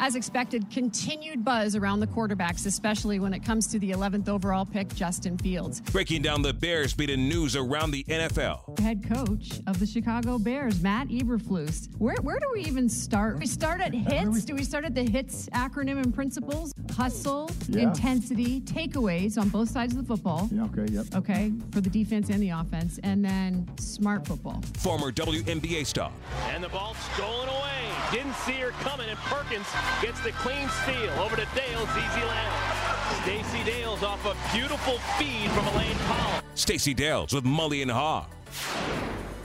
as expected, continued buzz around the quarterbacks, especially when it comes to the 11th overall pick, Justin Fields. Breaking down the Bears beat beating news around the NFL. Head coach of the Chicago Bears, Matt Eberflus. Where, where do we even start? We start at HITS. Do we start at the HITS acronym and principles? Hustle, Yeah. intensity, takeaways on both sides of the football. Yeah, okay, yep. Okay, for the defense and the offense, and then smart football. Former WNBA star. And the ball stolen away. Didn't see her coming, and Perkins gets the clean steal over to Dales. Easy land. Stacey Dales off a beautiful feed from Elaine Powell. Stacey Dales with Mully and Haugh.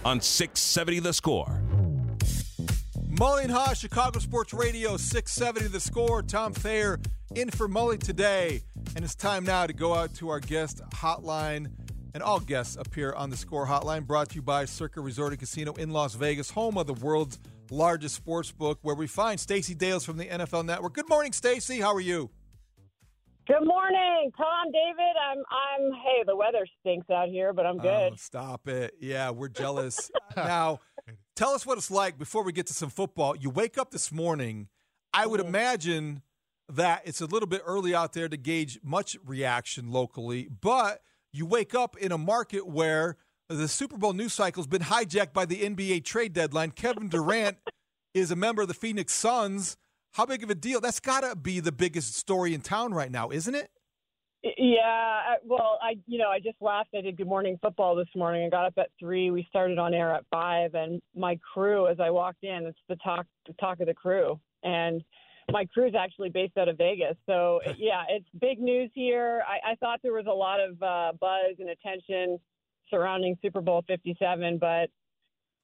On 670 The Score. Mully and Haugh, Chicago Sports Radio, 670 the score. Tom Thayer in for Mully today. And it's time now to go out to our guest hotline. And all guests appear on the score hotline, brought to you by Circa Resort and Casino in Las Vegas, home of the world's largest sports book, where we find Stacey Dales from the NFL Network. Good morning, Stacy. How are you? Good morning, Tom, David. I'm I'm hey, the weather stinks out here, but I'm good. Oh, stop it. Yeah, we're jealous. now, tell us what it's like before we get to some football. You wake up this morning. I would mm-hmm. imagine that it's a little bit early out there to gauge much reaction locally, but you wake up in a market where the Super Bowl news cycle has been hijacked by the NBA trade deadline. Kevin Durant is a member of the Phoenix Suns. How big of a deal? That's got to be the biggest story in town right now, isn't it? Yeah, well, I you know I just laughed. I did Good Morning Football this morning. I got up at three. We started on air at five, and my crew, as I walked in, it's the talk the talk of the crew, and my crew's actually based out of Vegas. So yeah, it's big news here. I, I thought there was a lot of uh, buzz and attention surrounding Super Bowl 57, but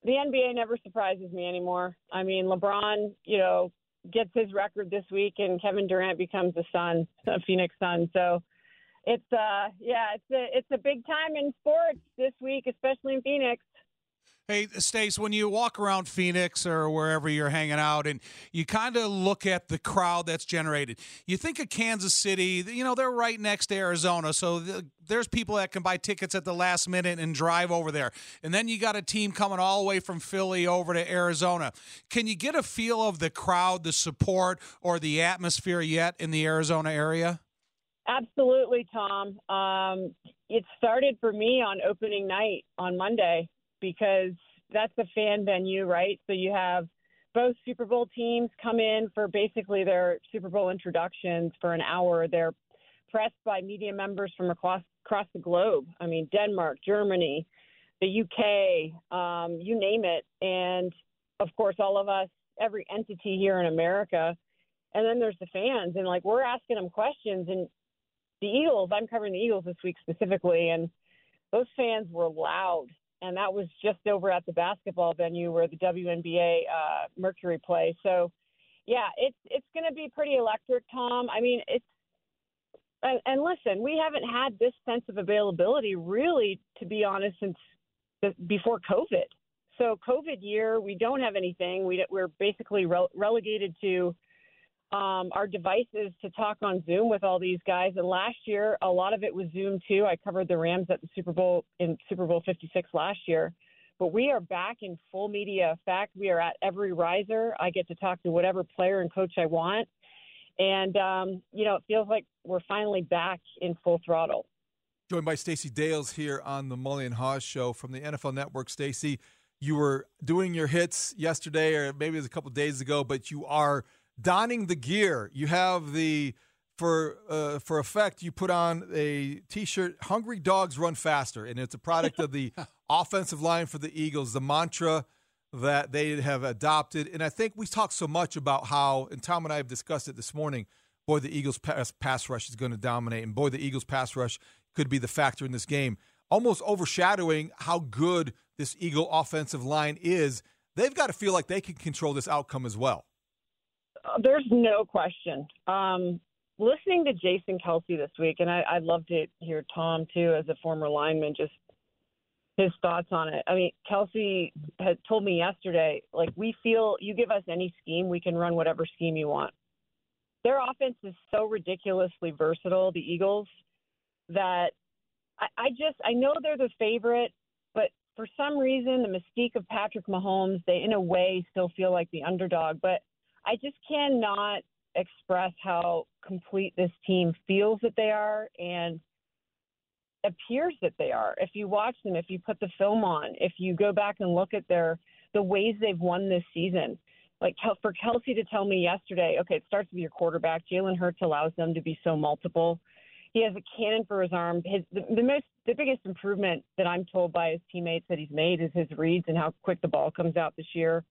the NBA never surprises me anymore. I mean, LeBron, you know, gets his record this week, and Kevin Durant becomes the Sun, a Phoenix Sun. So it's uh, yeah, it's a it's a big time in sports this week, especially in Phoenix. Hey, Stace, when you walk around Phoenix or wherever you're hanging out and you kind of look at the crowd that's generated, you think of Kansas City, you know, they're right next to Arizona. So the, there's people that can buy tickets at the last minute and drive over there. And then you got a team coming all the way from Philly over to Arizona. Can you get a feel of the crowd, the support, or the atmosphere yet in the Arizona area? Absolutely, Tom. Um, it started for me on opening night on Monday because that's a fan venue, right? So you have both Super Bowl teams come in for basically their Super Bowl introductions for an hour. They're pressed by media members from across across the globe. I mean, Denmark, Germany, the UK, um, you name it, and of course, all of us, every entity here in America. And then there's the fans, and like we're asking them questions, and the Eagles. I'm covering the Eagles this week specifically, and those fans were loud. And that was just over at the basketball venue where the WNBA uh, Mercury play. So, yeah, it's it's going to be pretty electric, Tom. I mean, it's and, and listen, we haven't had this sense of availability really, to be honest, since the, before COVID. So, COVID year, we don't have anything. We we're basically rele- relegated to um, our devices to talk on Zoom with all these guys. And last year, a lot of it was Zoom too. I covered the Rams at the Super Bowl in Super Bowl 56 last year. But we are back in full media effect. We are at every riser. I get to talk to whatever player and coach I want. And um, you know, it feels like we're finally back in full throttle. Joined by Stacey Dales here on the Mully and Haugh's show from the NFL Network. Stacey, you were doing your hits yesterday, or maybe it was a couple days ago, but you are donning the gear. You have the for uh, for effect. You put on a T-shirt. Hungry dogs run faster, and it's a product of the offensive line for the Eagles. The mantra that they have adopted, and I think we talked so much about how, and Tom and I have discussed it this morning. Boy, the Eagles' pass, pass rush is going to dominate, and boy, the Eagles' pass rush could be the factor in this game, almost overshadowing how good this Eagle offensive line is. They've got to feel like they can control this outcome as well. There's no question. Um, listening to Jason Kelce this week, and I, I'd love to hear Tom too, as a former lineman, just his thoughts on it. I mean, Kelce had told me yesterday, like we feel you give us any scheme, we can run whatever scheme you want. Their offense is so ridiculously versatile, the Eagles, that I, I just I know they're the favorite, but for some reason the mystique of Patrick Mahomes, they in a way still feel like the underdog. But I just cannot express how complete this team feels that they are and appears that they are. If you watch them, if you put the film on, if you go back and look at their the ways they've won this season, like for Kelce to tell me yesterday, okay, it starts with your quarterback. Jalen Hurts allows them to be so multiple. He has a cannon for his arm. His the, the most the biggest improvement that I'm told by his teammates that he's made is his reads and how quick the ball comes out this year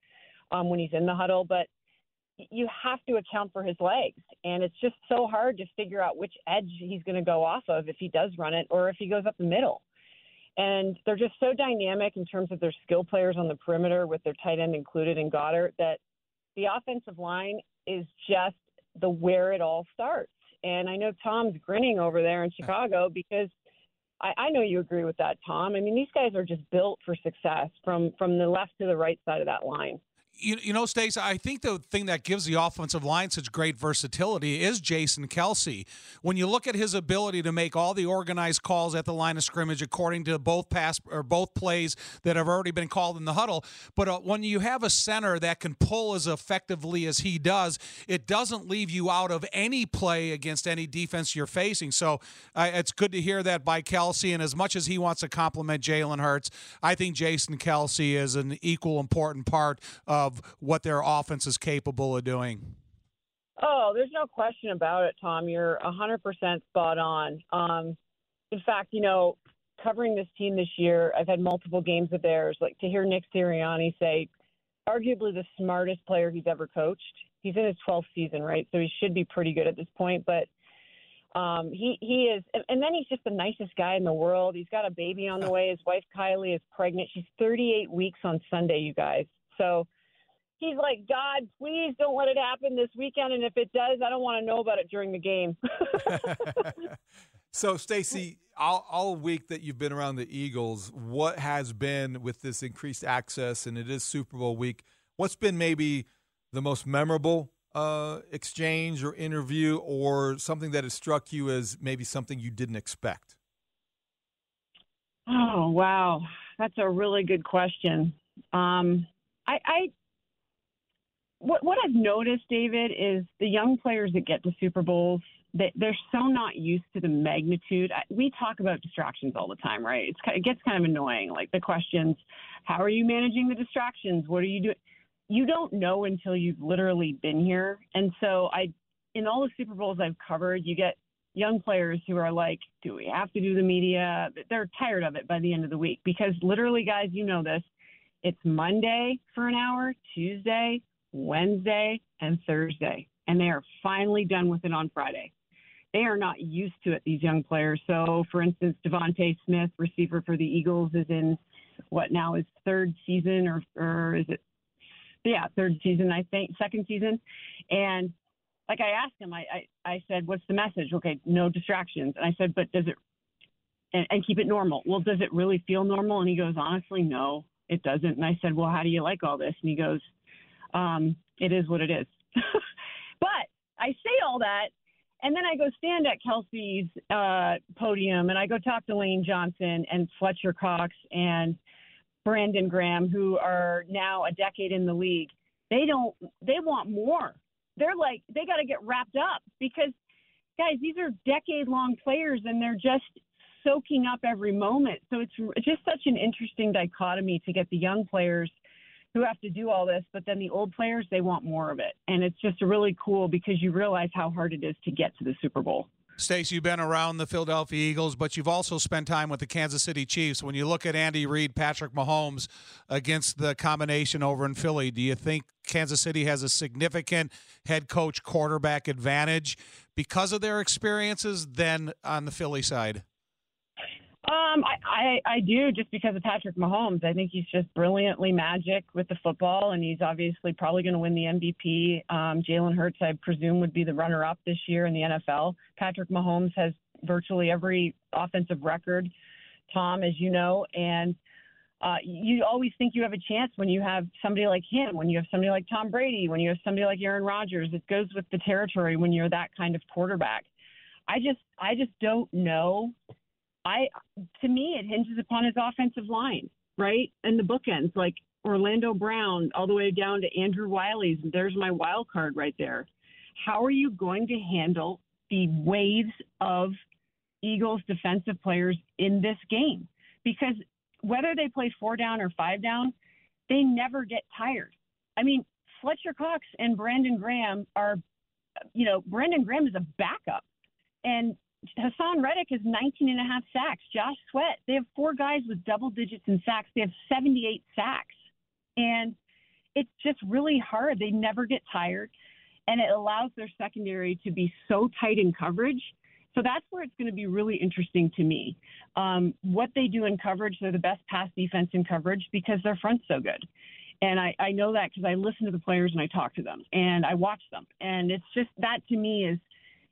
um, when he's in the huddle. But you have to account for his legs, and it's just so hard to figure out which edge he's going to go off of if he does run it or if he goes up the middle. And they're just so dynamic in terms of their skill players on the perimeter, with their tight end included in Goedert that the offensive line is just the where it all starts. And I know Tom's grinning over there in Chicago because I, I know you agree with that, Tom. I mean, these guys are just built for success from from the left to the right side of that line you, you know, Stace, I think the thing that gives the offensive line such great versatility is Jason Kelce. When you look at his ability to make all the organized calls at the line of scrimmage according to both pass or both plays that have already been called in the huddle, but uh, when you have a center that can pull as effectively as he does, it doesn't leave you out of any play against any defense you're facing. So uh, it's good to hear that by Kelce. And as much as he wants to compliment Jalen Hurts, I think Jason Kelce is an equal important part of of what their offense is capable of doing? Oh, there's no question about it, Tom. You're 100% spot on. Um, in fact, you know, covering this team this year, I've had multiple games of theirs. Like to hear Nick Sirianni say, arguably the smartest player he's ever coached. He's in his 12th season, right? So he should be pretty good at this point. But um, he he is, and, and then he's just the nicest guy in the world. He's got a baby on the way. His wife Kylie is pregnant. She's 38 weeks on Sunday, you guys. So he's like, God, please don't let it happen this weekend. And if it does, I don't want to know about it during the game. so, Stacey, all, all week that you've been around the Eagles, what has been with this increased access, and it is Super Bowl week, what's been maybe the most memorable uh, exchange or interview or something that has struck you as maybe something you didn't expect? Oh, wow. That's a really good question. Um, I, I what what I've noticed, David, is the young players that get to Super Bowls, they, they're so not used to the magnitude. We talk about distractions all the time, right? It's it gets kind of annoying. Like the questions, how are you managing the distractions? What are you doing? You don't know until you've literally been here. And so I, in all the Super Bowls I've covered, you get young players who are like, do we have to do the media? They're tired of it by the end of the week because literally, guys, you know this. It's Monday for an hour, Tuesday, Wednesday, and Thursday, and they are finally done with it on Friday. They are not used to it, these young players. So, for instance, DeVonta Smith, receiver for the Eagles, is in what now is third season, or, or is it? Yeah, third season, I think, second season. And like I asked him, I, I, I said, What's the message? Okay, no distractions. And I said, But does it, and, and keep it normal. Well, does it really feel normal? And he goes, Honestly, no, it doesn't. And I said, Well, how do you like all this? And he goes, um, it is what it is. but I say all that, and then I go stand at Kelce's uh, podium, and I go talk to Lane Johnson and Fletcher Cox and Brandon Graham, who are now a decade in the league. They don't. They want more. they're like they got to get wrapped up because guys, these are decade long players and they're just soaking up every moment. So it's just such an interesting dichotomy to get the young players who have to do all this, but then the old players, they want more of it. And it's just really cool because you realize how hard it is to get to the Super Bowl. Stace, you've been around the Philadelphia Eagles, but you've also spent time with the Kansas City Chiefs. When you look at Andy Reid, Patrick Mahomes against the combination over in Philly, do you think Kansas City has a significant head coach quarterback advantage because of their experiences than on the Philly side? Um, I, I, I do just because of Patrick Mahomes. I think he's just brilliantly magic with the football, and he's obviously probably going to win the MVP. Um, Jalen Hurts, I presume, would be the runner up this year in the NFL. Patrick Mahomes has virtually every offensive record, Tom, as you know, and uh, you always think you have a chance when you have somebody like him, when you have somebody like Tom Brady, when you have somebody like Aaron Rodgers. It goes with the territory when you're that kind of quarterback. I just, I just don't know I to me it hinges upon his offensive line, right? And the bookends, like Orlando Brown, all the way down to Andrew Wylie's. There's my wild card right there. How are you going to handle the waves of Eagles defensive players in this game? Because whether they play four down or five down, they never get tired. I mean, Fletcher Cox and Brandon Graham are, you know, Brandon Graham is a backup. And Haason Reddick has 19 and a half sacks. Josh Sweat, they have four guys with double digits in sacks. They have 78 sacks. And it's just really hard. They never get tired. And it allows their secondary to be so tight in coverage. So that's where it's going to be really interesting to me. Um, what they do in coverage, they're the best pass defense in coverage because their front's so good. And I, I know that because I listen to the players and I talk to them and I watch them. And it's just that to me is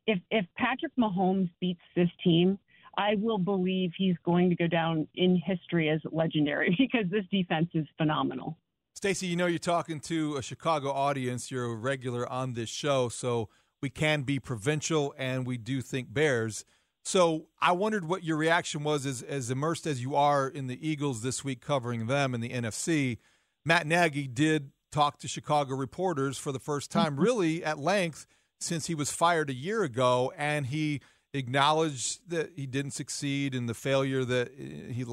if if Patrick Mahomes beats this team, I will believe he's going to go down in history as legendary because this defense is phenomenal. Stacey, you know you're talking to a Chicago audience. You're a regular on this show, so we can be provincial and we do think Bears. So I wondered what your reaction was as, as immersed as you are in the Eagles this week covering them in the NFC. Matt Nagy did talk to Chicago reporters for the first time, really at length since he was fired a year ago, and he acknowledged that he didn't succeed and the failure that uh, he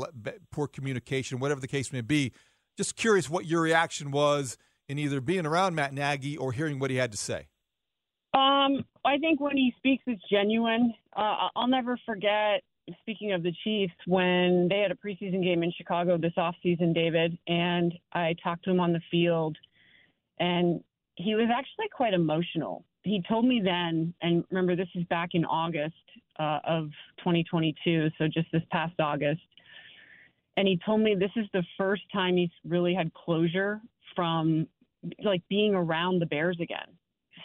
poor communication, whatever the case may be. Just curious what your reaction was in either being around Matt Nagy or hearing what he had to say. Um, I think when he speaks, it's genuine. Uh, I'll never forget. Speaking of the Chiefs, when they had a preseason game in Chicago this offseason, David, and I talked to him on the field, and he was actually quite emotional he told me then, and remember this is back in August uh, of 2022, so just this past August, and he told me this is the first time he's really had closure from like being around the Bears again,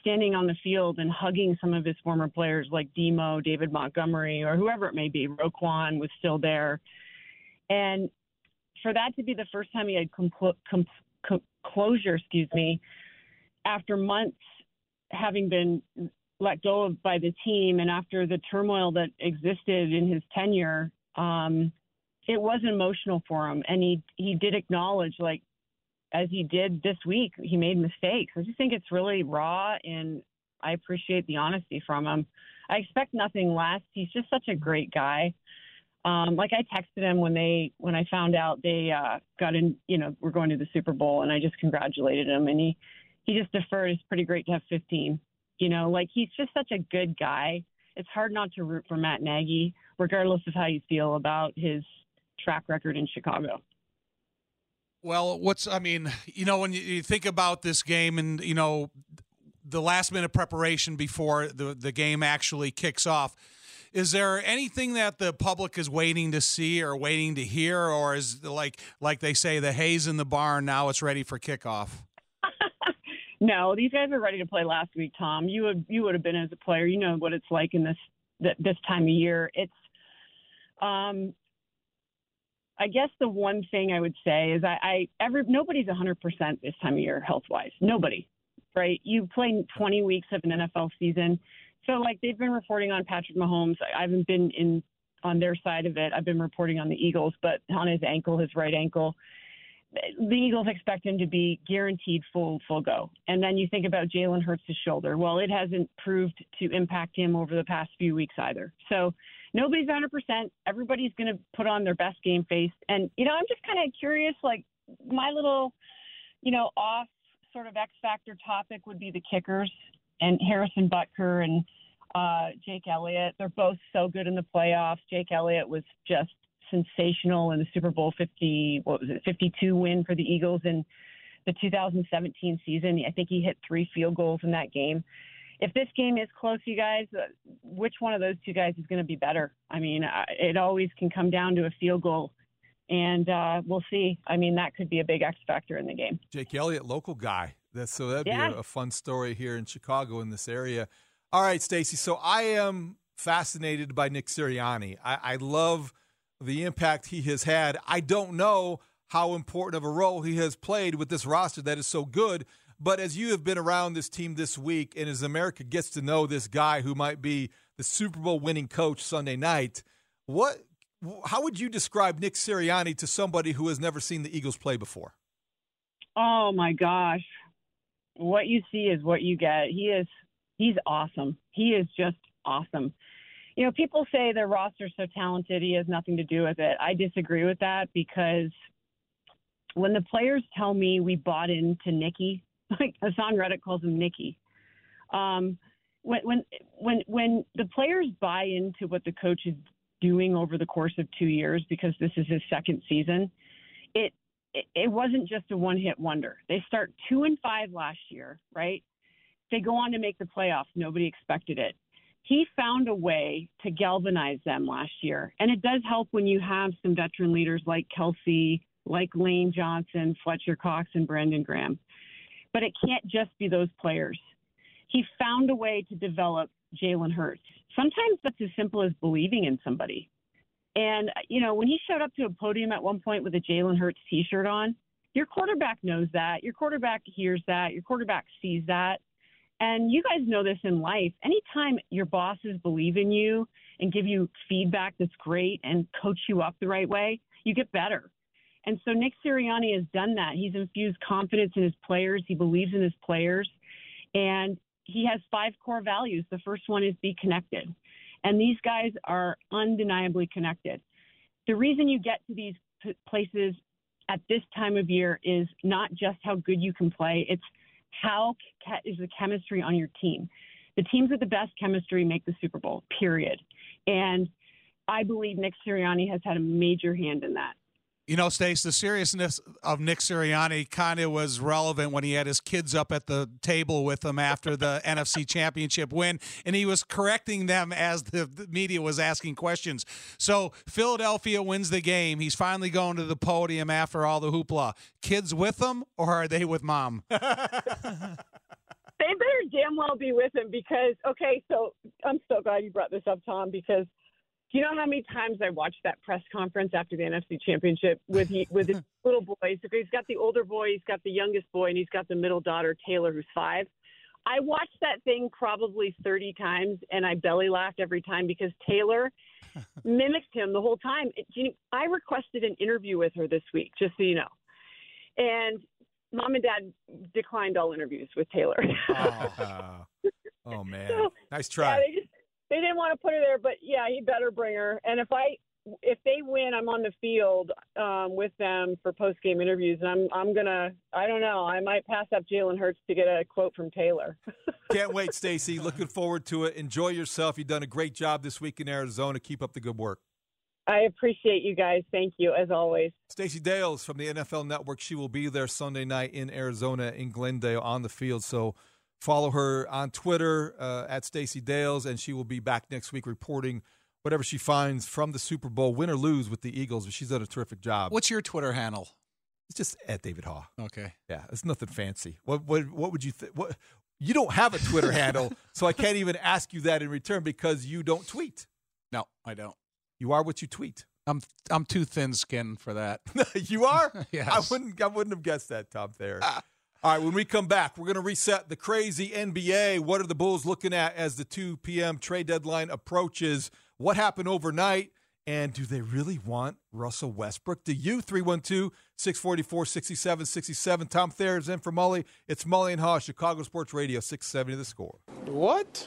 standing on the field and hugging some of his former players like Demo, David Montgomery, or whoever it may be. Roquan was still there, and for that to be the first time he had compl- com- closure, excuse me, after months having been let go of by the team and after the turmoil that existed in his tenure, um, it was emotional for him. And he, he did acknowledge, like, as he did this week, he made mistakes. I just think it's really raw and I appreciate the honesty from him. I expect nothing less. He's just such a great guy. Um, like I texted him when they when I found out they uh, got in, you know, we're going to the Super Bowl, and I just congratulated him, and he he just deferred. It's pretty great to have 15. You know, like he's just such a good guy. It's hard not to root for Matt Nagy, regardless of how you feel about his track record in Chicago. Well, what's I mean, you know, when you think about this game and you know the last minute preparation before the the game actually kicks off, is there anything that the public is waiting to see or waiting to hear, or is like like they say the hay's in the barn now it's ready for kickoff? No, these guys are ready to play last week, Tom. You would you would have been as a player. You know what it's like in this this time of year. It's um I guess the one thing I would say is I, I every nobody's 100% this time of year health wise. Nobody, right? You play 20 weeks of an NFL season, so like they've been reporting on Patrick Mahomes. I haven't been in on their side of it. I've been reporting on the Eagles, but on his ankle, his right ankle, the Eagles expect him to be guaranteed full full go. And then you think about Jalen Hurts' shoulder. Well, it hasn't proved to impact him over the past few weeks either. So nobody's 100%. Everybody's going to put on their best game face. And, you know, I'm just kind of curious, like, my little, you know, off sort of X factor topic would be the kickers and Harrison Butker and uh, Jake Elliott. They're both so good in the playoffs. Jake Elliott was just sensational in the Super Bowl 50, what was it, 52 win for the Eagles in the 2017 season. I think he hit three field goals in that game. If this game is close, you guys, uh, which one of those two guys is going to be better? I mean, it always can come down to a field goal and uh, we'll see. I mean, that could be a big X factor in the game. Jake Elliott, local guy. That's so that'd yeah. be a, a, fun story here in Chicago in this area. All right, Stacey. So I am fascinated by Nick Sirianni. I, I love the impact he has had. I don't know how important of a role he has played with this roster that is so good. But as you have been around this team this week, and as America gets to know this guy who might be the Super Bowl winning coach Sunday night, what how would you describe Nick Sirianni to somebody who has never seen the Eagles play before? Oh my gosh. What you see is what you get. He is he's awesome. He is just awesome. You know, people say their roster's so talented he has nothing to do with it. I disagree with that because when the players tell me we bought into Nicky, like Haason Reddick calls him Nicky. Um, when when when when the players buy into what the coach is doing over the course of two years because this is his second season, it it wasn't just a one hit wonder. They start two and five last year, right? They go on to make the playoffs. Nobody expected it. He found a way to galvanize them last year. And it does help when you have some veteran leaders like Kelce, like Lane Johnson, Fletcher Cox, and Brandon Graham. But it can't just be those players. He found a way to develop Jalen Hurts sometimes that's as simple as believing in somebody. And, you know, when he showed up to a podium at one point with a Jalen Hurts t shirt on, your quarterback knows that. Your quarterback hears that. Your quarterback sees that. And you guys know this in life. Anytime your bosses believe in you and give you feedback that's great and coach you up the right way, you get better. And so Nick Sirianni has done that. He's infused confidence in his players. He believes in his players. And he has five core values. The first one is be connected. And these guys are undeniably connected. The reason you get to these places at this time of year is not just how good you can play, it's how is the chemistry on your team. The teams with the best chemistry make the Super Bowl, period. And I believe Nick Sirianni has had a major hand in that. You know, Stace, the seriousness of Nick Sirianni kind of was relevant when he had his kids up at the table with him after the NFC Championship win, and he was correcting them as the, the, media was asking questions. So Philadelphia wins the game. He's finally going to the podium after all the hoopla. Kids with him, or are they with mom? they better damn well be with him because, okay, so I'm so glad you brought this up, Tom, because – do you know how many times I watched that press conference after the NFC Championship with he, with his little boys? He's got the older boy, he's got the youngest boy, and he's got the middle daughter Taylor, who's five. I watched that thing probably 30 times, and I belly laughed every time because Taylor mimicked him the whole time. I requested an interview with her this week, just so you know, and mom and dad declined all interviews with Taylor. oh, oh man, so, nice try. Yeah, they just they didn't want to put her there, but yeah, he better bring her. And if I if they win, I'm on the field um, with them for post game interviews, and I'm I'm gonna I don't know I might pass up Jalen Hurts to get a quote from Taylor. Can't wait, Stacey. Looking forward to it. Enjoy yourself. You've done a great job this week in Arizona. Keep up the good work. I appreciate you guys. Thank you as always. Stacey Dales from the NFL Network. She will be there Sunday night in Arizona in Glendale on the field. So Follow her on Twitter uh, at Stacey Dales, and she will be back next week reporting whatever she finds from the Super Bowl, win or lose with the Eagles. But She's done a terrific job. What's your Twitter handle? It's just at David Haugh. Okay. Yeah, it's nothing fancy. What what what would you think? What you don't have a Twitter handle, so I can't even ask you that in return because you don't tweet. No, I don't. You are what you tweet. I'm I'm too thin skinned for that. you are? yes. I wouldn't I wouldn't have guessed that, Tom Thayer. Ah. All right, when we come back, we're going to reset the crazy NBA. What are the Bulls looking at as the 2 p.m. trade deadline approaches? What happened overnight? And do they really want Russell Westbrook? Do you? 312 644 6767. Tom Thayer is in for Mully. It's Mully and Haugh, Chicago Sports Radio, 670 the score. What?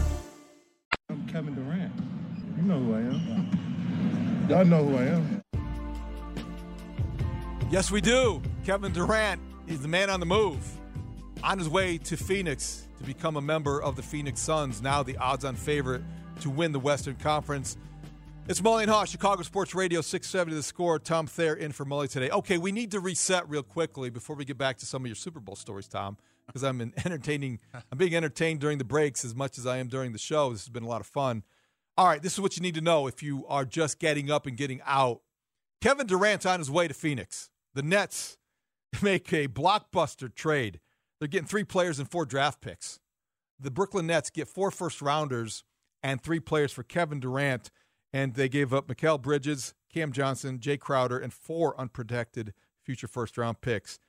Know who I am. Y'all know who I am. Yes, we do. Kevin Durant, he's the man on the move. On his way to Phoenix to become a member of the Phoenix Suns, now the odds on favorite to win the Western Conference. It's Mully and Haugh, Chicago Sports Radio, 670 the score. Tom Thayer in for Mully today. Okay, we need to reset real quickly before we get back to some of your Super Bowl stories, Tom, because I'm entertaining. I'm being entertained during the breaks as much as I am during the show. This has been a lot of fun. All right, this is what you need to know if you are just getting up and getting out. Kevin Durant's on his way to Phoenix. The Nets make a blockbuster trade. They're getting three players and four draft picks. The Brooklyn Nets get four first rounders and three players for Kevin Durant, and they gave up Mikal Bridges, Cam Johnson, Jae Crowder, and four unprotected future first round picks.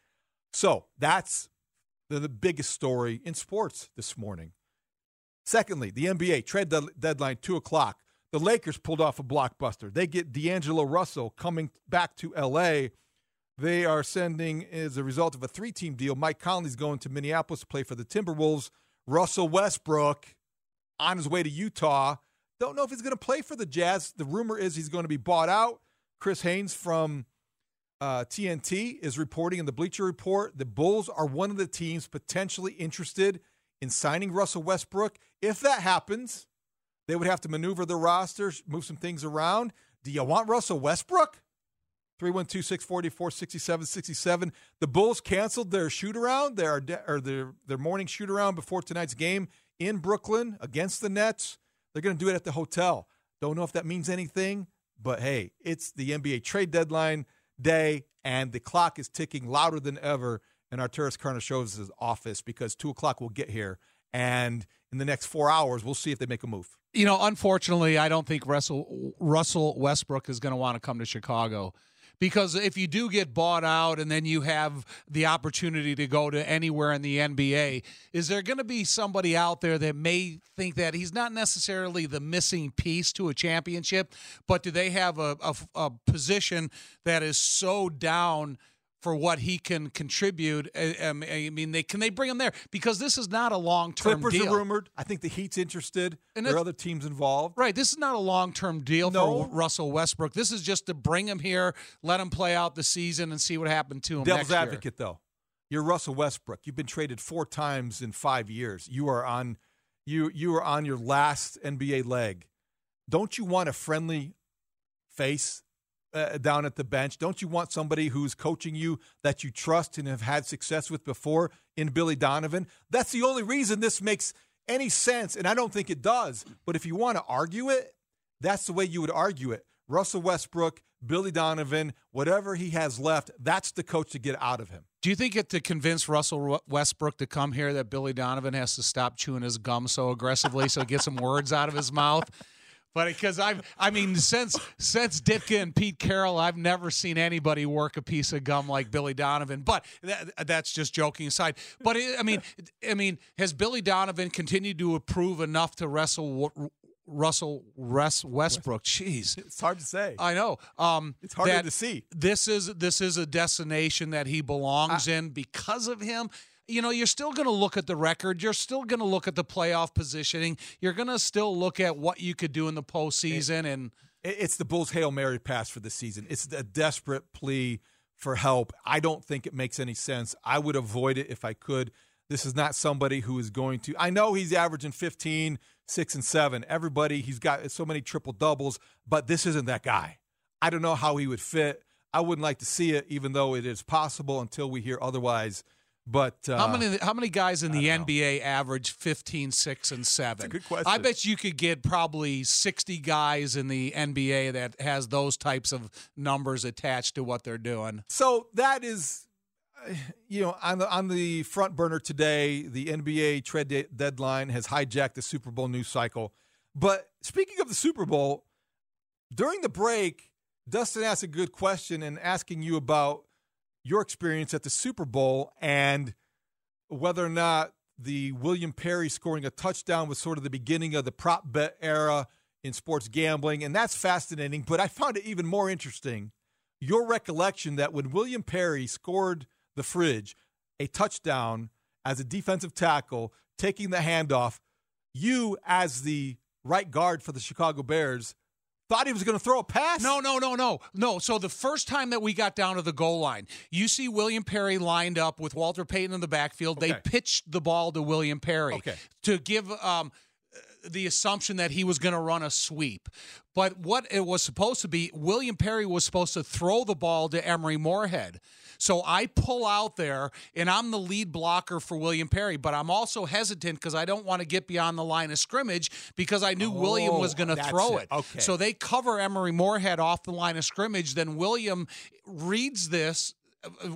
So that's the, the biggest story in sports this morning. Secondly, the NBA trade dead- deadline two o'clock. The Lakers pulled off a blockbuster. They get D'Angelo Russell coming back to LA. They are sending, as a result of a three team deal, Mike Conley's going to Minneapolis to play for the Timberwolves. Russell Westbrook on his way to Utah. Don't know if he's going to play for the Jazz. The rumor is he's going to be bought out. Chris Haynes from uh, TNT is reporting in the Bleacher Report the Bulls are one of the teams potentially interested in signing Russell Westbrook. If that happens, they would have to maneuver the roster, move some things around. Do you want Russell Westbrook? 312 644 6767. The Bulls canceled their shoot around, their, their, their morning shoot around before tonight's game in Brooklyn against the Nets. They're going to do it at the hotel. Don't know if that means anything, but hey, it's the NBA trade deadline day, and the clock is ticking louder than ever in Arturas Karnisovas's office because 2 o'clock will get here. And in the next four hours, we'll see if they make a move. You know, unfortunately, I don't think Russell Russell Westbrook is going to want to come to Chicago because if you do get bought out and then you have the opportunity to go to anywhere in the NBA, is there going to be somebody out there that may think that he's not necessarily the missing piece to a championship, but do they have a, a, a position that is so down? For what he can contribute. Eh, eh, um, I mean, they can they bring him there because this is not a long term Clippers deal. are rumored. I think the Heat's interested. And there are other teams involved. Right, this is not a long term deal No. for Russell Westbrook. This is just to bring him here, let him play out the season, and see what happened to him. Devil's next year. advocate, though, you're Russell Westbrook. You've been traded four times in five years. You are on you you are on your last NBA leg. Don't you want a friendly face uh, down at the bench? Don't you want somebody who's coaching you that you trust and have had success with before in Billy Donovan? That's the only reason this makes any sense, and I don't think it does. But if you want to argue it, that's the way you would argue it. Russell Westbrook, Billy Donovan, whatever he has left, that's the coach to get out of him. Do you think it to convince Russell Westbrook to come here that Billy Donovan has to stop chewing his gum so aggressively so he gets some words out of his mouth? But because I've, I mean, since since Ditka and Pete Carroll, I've never seen anybody work a piece of gum like Billy Donovan. But that, that's just joking aside. But it, I mean, I mean, has Billy Donovan continued to improve enough to wrestle Russell West Westbrook? Jeez, It's hard to say. I know. Um, It's that to see. This is this is a destination that he belongs in because of him. You know, you're still going to look at the record. You're still going to look at the playoff positioning. You're going to still look at what you could do in the postseason. And It- It's the Bulls' Hail Mary pass for the season. It's a desperate plea for help. I don't think it makes any sense. I would avoid it if I could. This is not somebody who is going to. I know he's averaging 15, 6, and 7. Everybody, he's got so many triple doubles, but this isn't that guy. I don't know how he would fit. I wouldn't like to see it, even though it is possible until we hear otherwise. But uh, how many how many guys in the NBA average 15, 6, and 7? good question. I bet you could get probably 60 guys in the NBA that has those types of numbers attached to what they're doing. So that is, you know, on the on the front burner today, the NBA trade de- deadline has hijacked the Super Bowl news cycle. But speaking of the Super Bowl, during the break, Dustin asked a good question and asking you about your experience at the Super Bowl and whether or not the William Perry scoring a touchdown was sort of the beginning of the prop bet era in sports gambling. And that's fascinating. But I found it even more interesting your recollection that when William Perry scored the fridge, a touchdown as a defensive tackle, taking the handoff, you, as the right guard for the Chicago Bears, thought he was going to throw a pass? No, no, no, no, no. So the first time that we got down to the goal line, you see William Perry lined up with Walter Payton in the backfield. They pitched the ball to William Perry Okay. to give um, the assumption that he was going to run a sweep. But what it was supposed to be, William Perry was supposed to throw the ball to Emery Moorehead. So I pull out there, and I'm the lead blocker for William Perry, but I'm also hesitant because I don't want to get beyond the line of scrimmage because I knew William was Oh, going to throw it. it. Okay. So they cover Emery Moorehead off the line of scrimmage. Then William reads this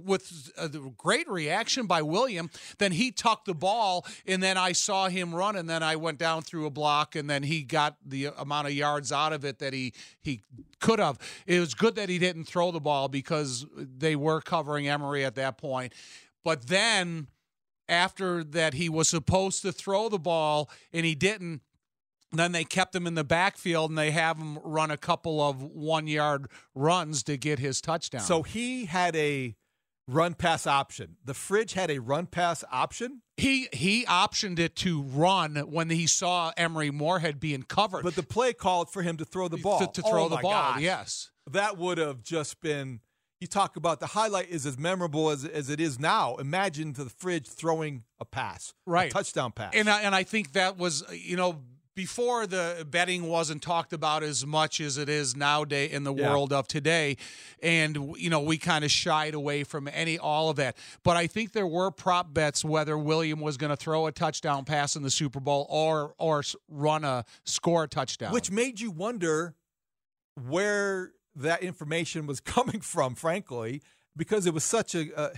with a great reaction by William. Then he tucked the ball, and then I saw him run, and then I went down through a block, and then he got the amount of yards out of it that he he could have. It was good that he didn't throw the ball because they were covering Emery at that point. But then after that, he was supposed to throw the ball, and he didn't. Then they kept him in the backfield and they have him run a couple of one yard runs to get his touchdown. So he had a run pass option. The fridge had a run pass option, he he optioned it to run when he saw Emery Moorehead being covered. but the play called for him to throw the ball. to, to throw Oh the ball, gosh. yes. That would have just been. You talk about the highlight is as memorable as, as it is now. Imagine to the fridge throwing a pass, a Right. touchdown pass. And I, and I think that was you know before the betting wasn't talked about as much as it is nowadays in the Yeah. world of today, and you know we kind of shied away from any all of that. But I think there were prop bets whether William was going to throw a touchdown pass in the Super Bowl or or run a score a touchdown. which made you wonder where that information was coming from, frankly, because it was such a, a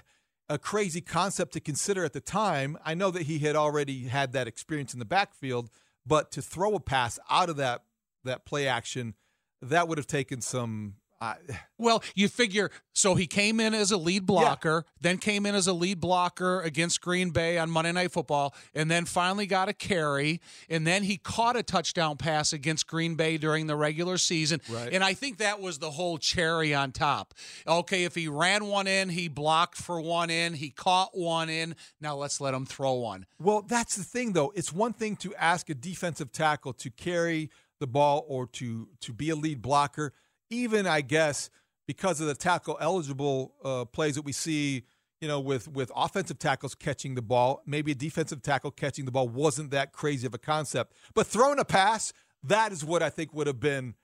a crazy concept to consider at the time. I know that he had already had that experience in the backfield, but to throw a pass out of that that play action, that would have taken some. Uh, Well, you figure so he came in as a lead blocker, then came in as a lead blocker against Green Bay on Monday Night Football, and then finally got a carry, and then he caught a touchdown pass against Green Bay during the regular season. Right. And I think that was the whole cherry on top. Okay, if he ran one in, he blocked for one in, he caught one in. Now let's let him throw one. Well, that's the thing, though. It's one thing to ask a defensive tackle to carry the ball or to to be a lead blocker. Even I guess because of the tackle eligible uh, plays that we see, you know, with with offensive tackles catching the ball, maybe a defensive tackle catching the ball wasn't that crazy of a concept. But throwing a pass, that is what I think would have been.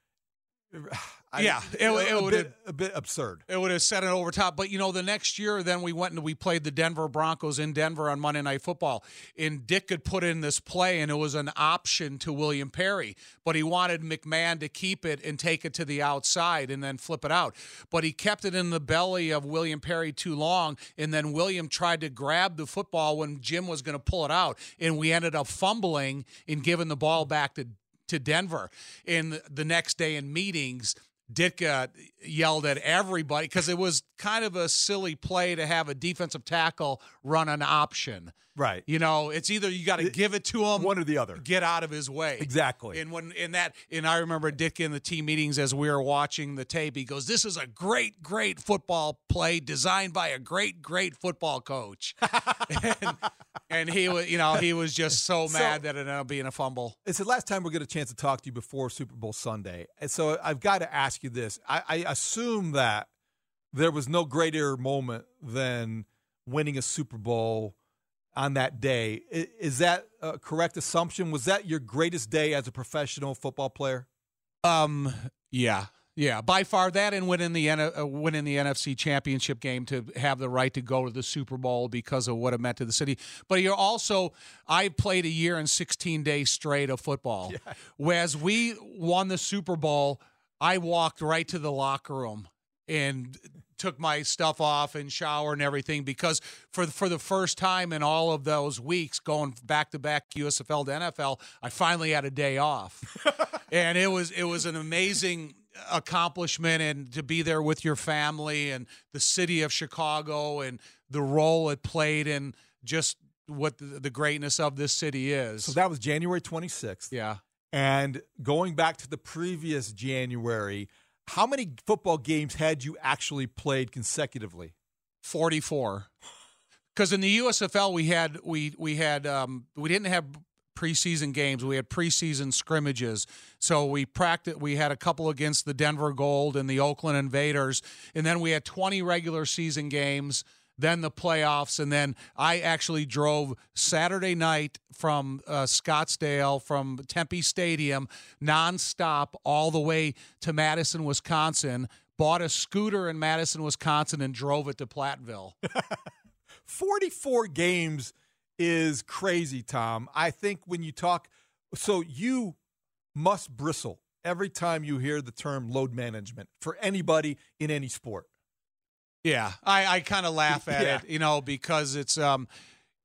I- Yeah, it- it a would have- a bit absurd. It would have set it over top. But you know, the next year, then we went and we played the Denver Broncos in Denver on Monday Night Football. And Dick could put in this play, and it was an option to William Perry, but he wanted McMahon to keep it and take it to the outside and then flip it out. But he kept it in the belly of William Perry too long, and then William tried to grab the football when Jim was going to pull it out, and we ended up fumbling and giving the ball back to to Denver. And the next day in meetings, Ditka uh, yelled at everybody because it was kind of a silly play to have a defensive tackle run an option. Right. You know, it's either you got to give it to him, One or the other. get out of his way. Exactly. And when in that, and I remember Dick in the team meetings as we were watching the tape, he goes, "This is a great, great football play designed by a great, great football coach." and, and he was, you know, he was just so So- mad that it ended up being a fumble. It's the last time we'll get a chance to talk to you before Super Bowl Sunday. And so I've got to ask you this. I, I assume that there was no greater moment than winning a Super Bowl on that day. Is that a correct assumption? Was that your greatest day as a professional football player? Um, yeah, Yeah, by far that and winning the uh, winning the NFC Championship game to have the right to go to the Super Bowl because of what it meant to the city. But you're also I played a year and 16 days straight of football. Yeah. Whereas we won the Super Bowl, I walked right to the locker room and took my stuff off and shower and everything because for for the first time in all of those weeks going back to back USFL to NFL, I finally had a day off. and it was it was an amazing accomplishment and to be there with your family and the city of Chicago and the role it played in just what the, the greatness of this city is. So that was January 26th. Yeah. And going back to the previous January, how many football games had you actually played consecutively? 44. Because in the USFL we had we we had um, we didn't have preseason games. We had preseason scrimmages. So we practiced. We had a couple against the Denver Gold and the Oakland Invaders, and then we had 20 regular season games. Then the playoffs, and then I actually drove Saturday night from uh, Scottsdale, from Tempe Stadium, nonstop all the way to Madison, Wisconsin. Bought a scooter in Madison, Wisconsin, and drove it to Platteville. 44 games is crazy, Tom. I think when you talk, so you must bristle every time you hear the term load management for anybody in any sport. Yeah, I, I kind of laugh at yeah. it, you know, because it's um,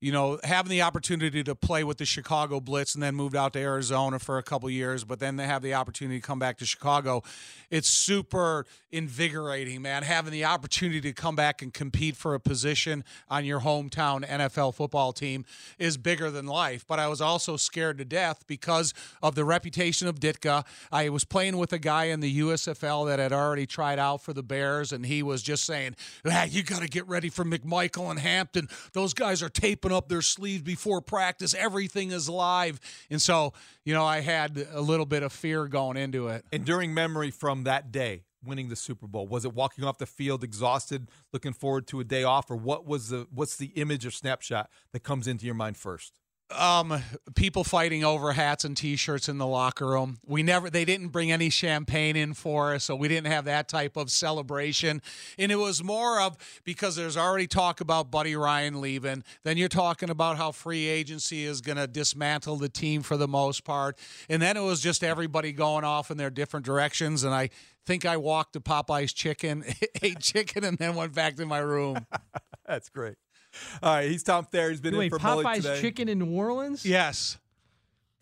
you know, having the opportunity to play with the Chicago Blitz and then moved out to Arizona for a couple years, but then they have the opportunity to come back to Chicago. It's super invigorating, man. Having the opportunity to come back and compete for a position on your hometown NFL football team is bigger than life. But I was also scared to death because of the reputation of Ditka. I was playing with a guy in the USFL that had already tried out for the Bears, and he was just saying, ah, "You got to get ready for McMichael and Hampton. Those guys are taping." Up their sleeves before practice. Everything is live. And so, you know, I had a little bit of fear going into it. Enduring memory from that day, winning the Super Bowl, was it walking off the field exhausted, looking forward to a day off, or what was the what's the image or snapshot that comes into your mind first? Um, people fighting over hats and T-shirts in the locker room. We never, they didn't bring any champagne in for us, so we didn't have that type of celebration. And it was more of because there's already talk about Buddy Ryan leaving. Then you're talking about how free agency is going to dismantle the team for the most part, and then it was just everybody going off in their different directions. And I think I walked to Popeye's chicken, ate chicken, and then went back to my room. That's great. All right, he's Tom Thayer. He's been Wait, in for Popeye's Mully today. Chicken in New Orleans? Yes.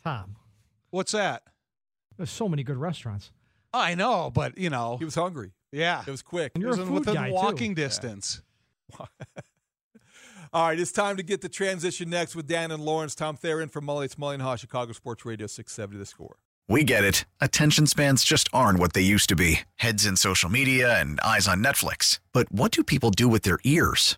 Tom, What's that? there's so many good restaurants. I know, but you know, He was hungry. yeah, It was quick. And you're It a food within guy, too. walking distance. All right, it's time to get the transition next with Dan and Lawrence. Tom Thayer in for Mully. It's Mully and Haugh, Chicago Sports Radio 670 The Score. We get it. Attention spans just aren't what they used to be heads in social media and eyes on Netflix. But what do people do with their ears?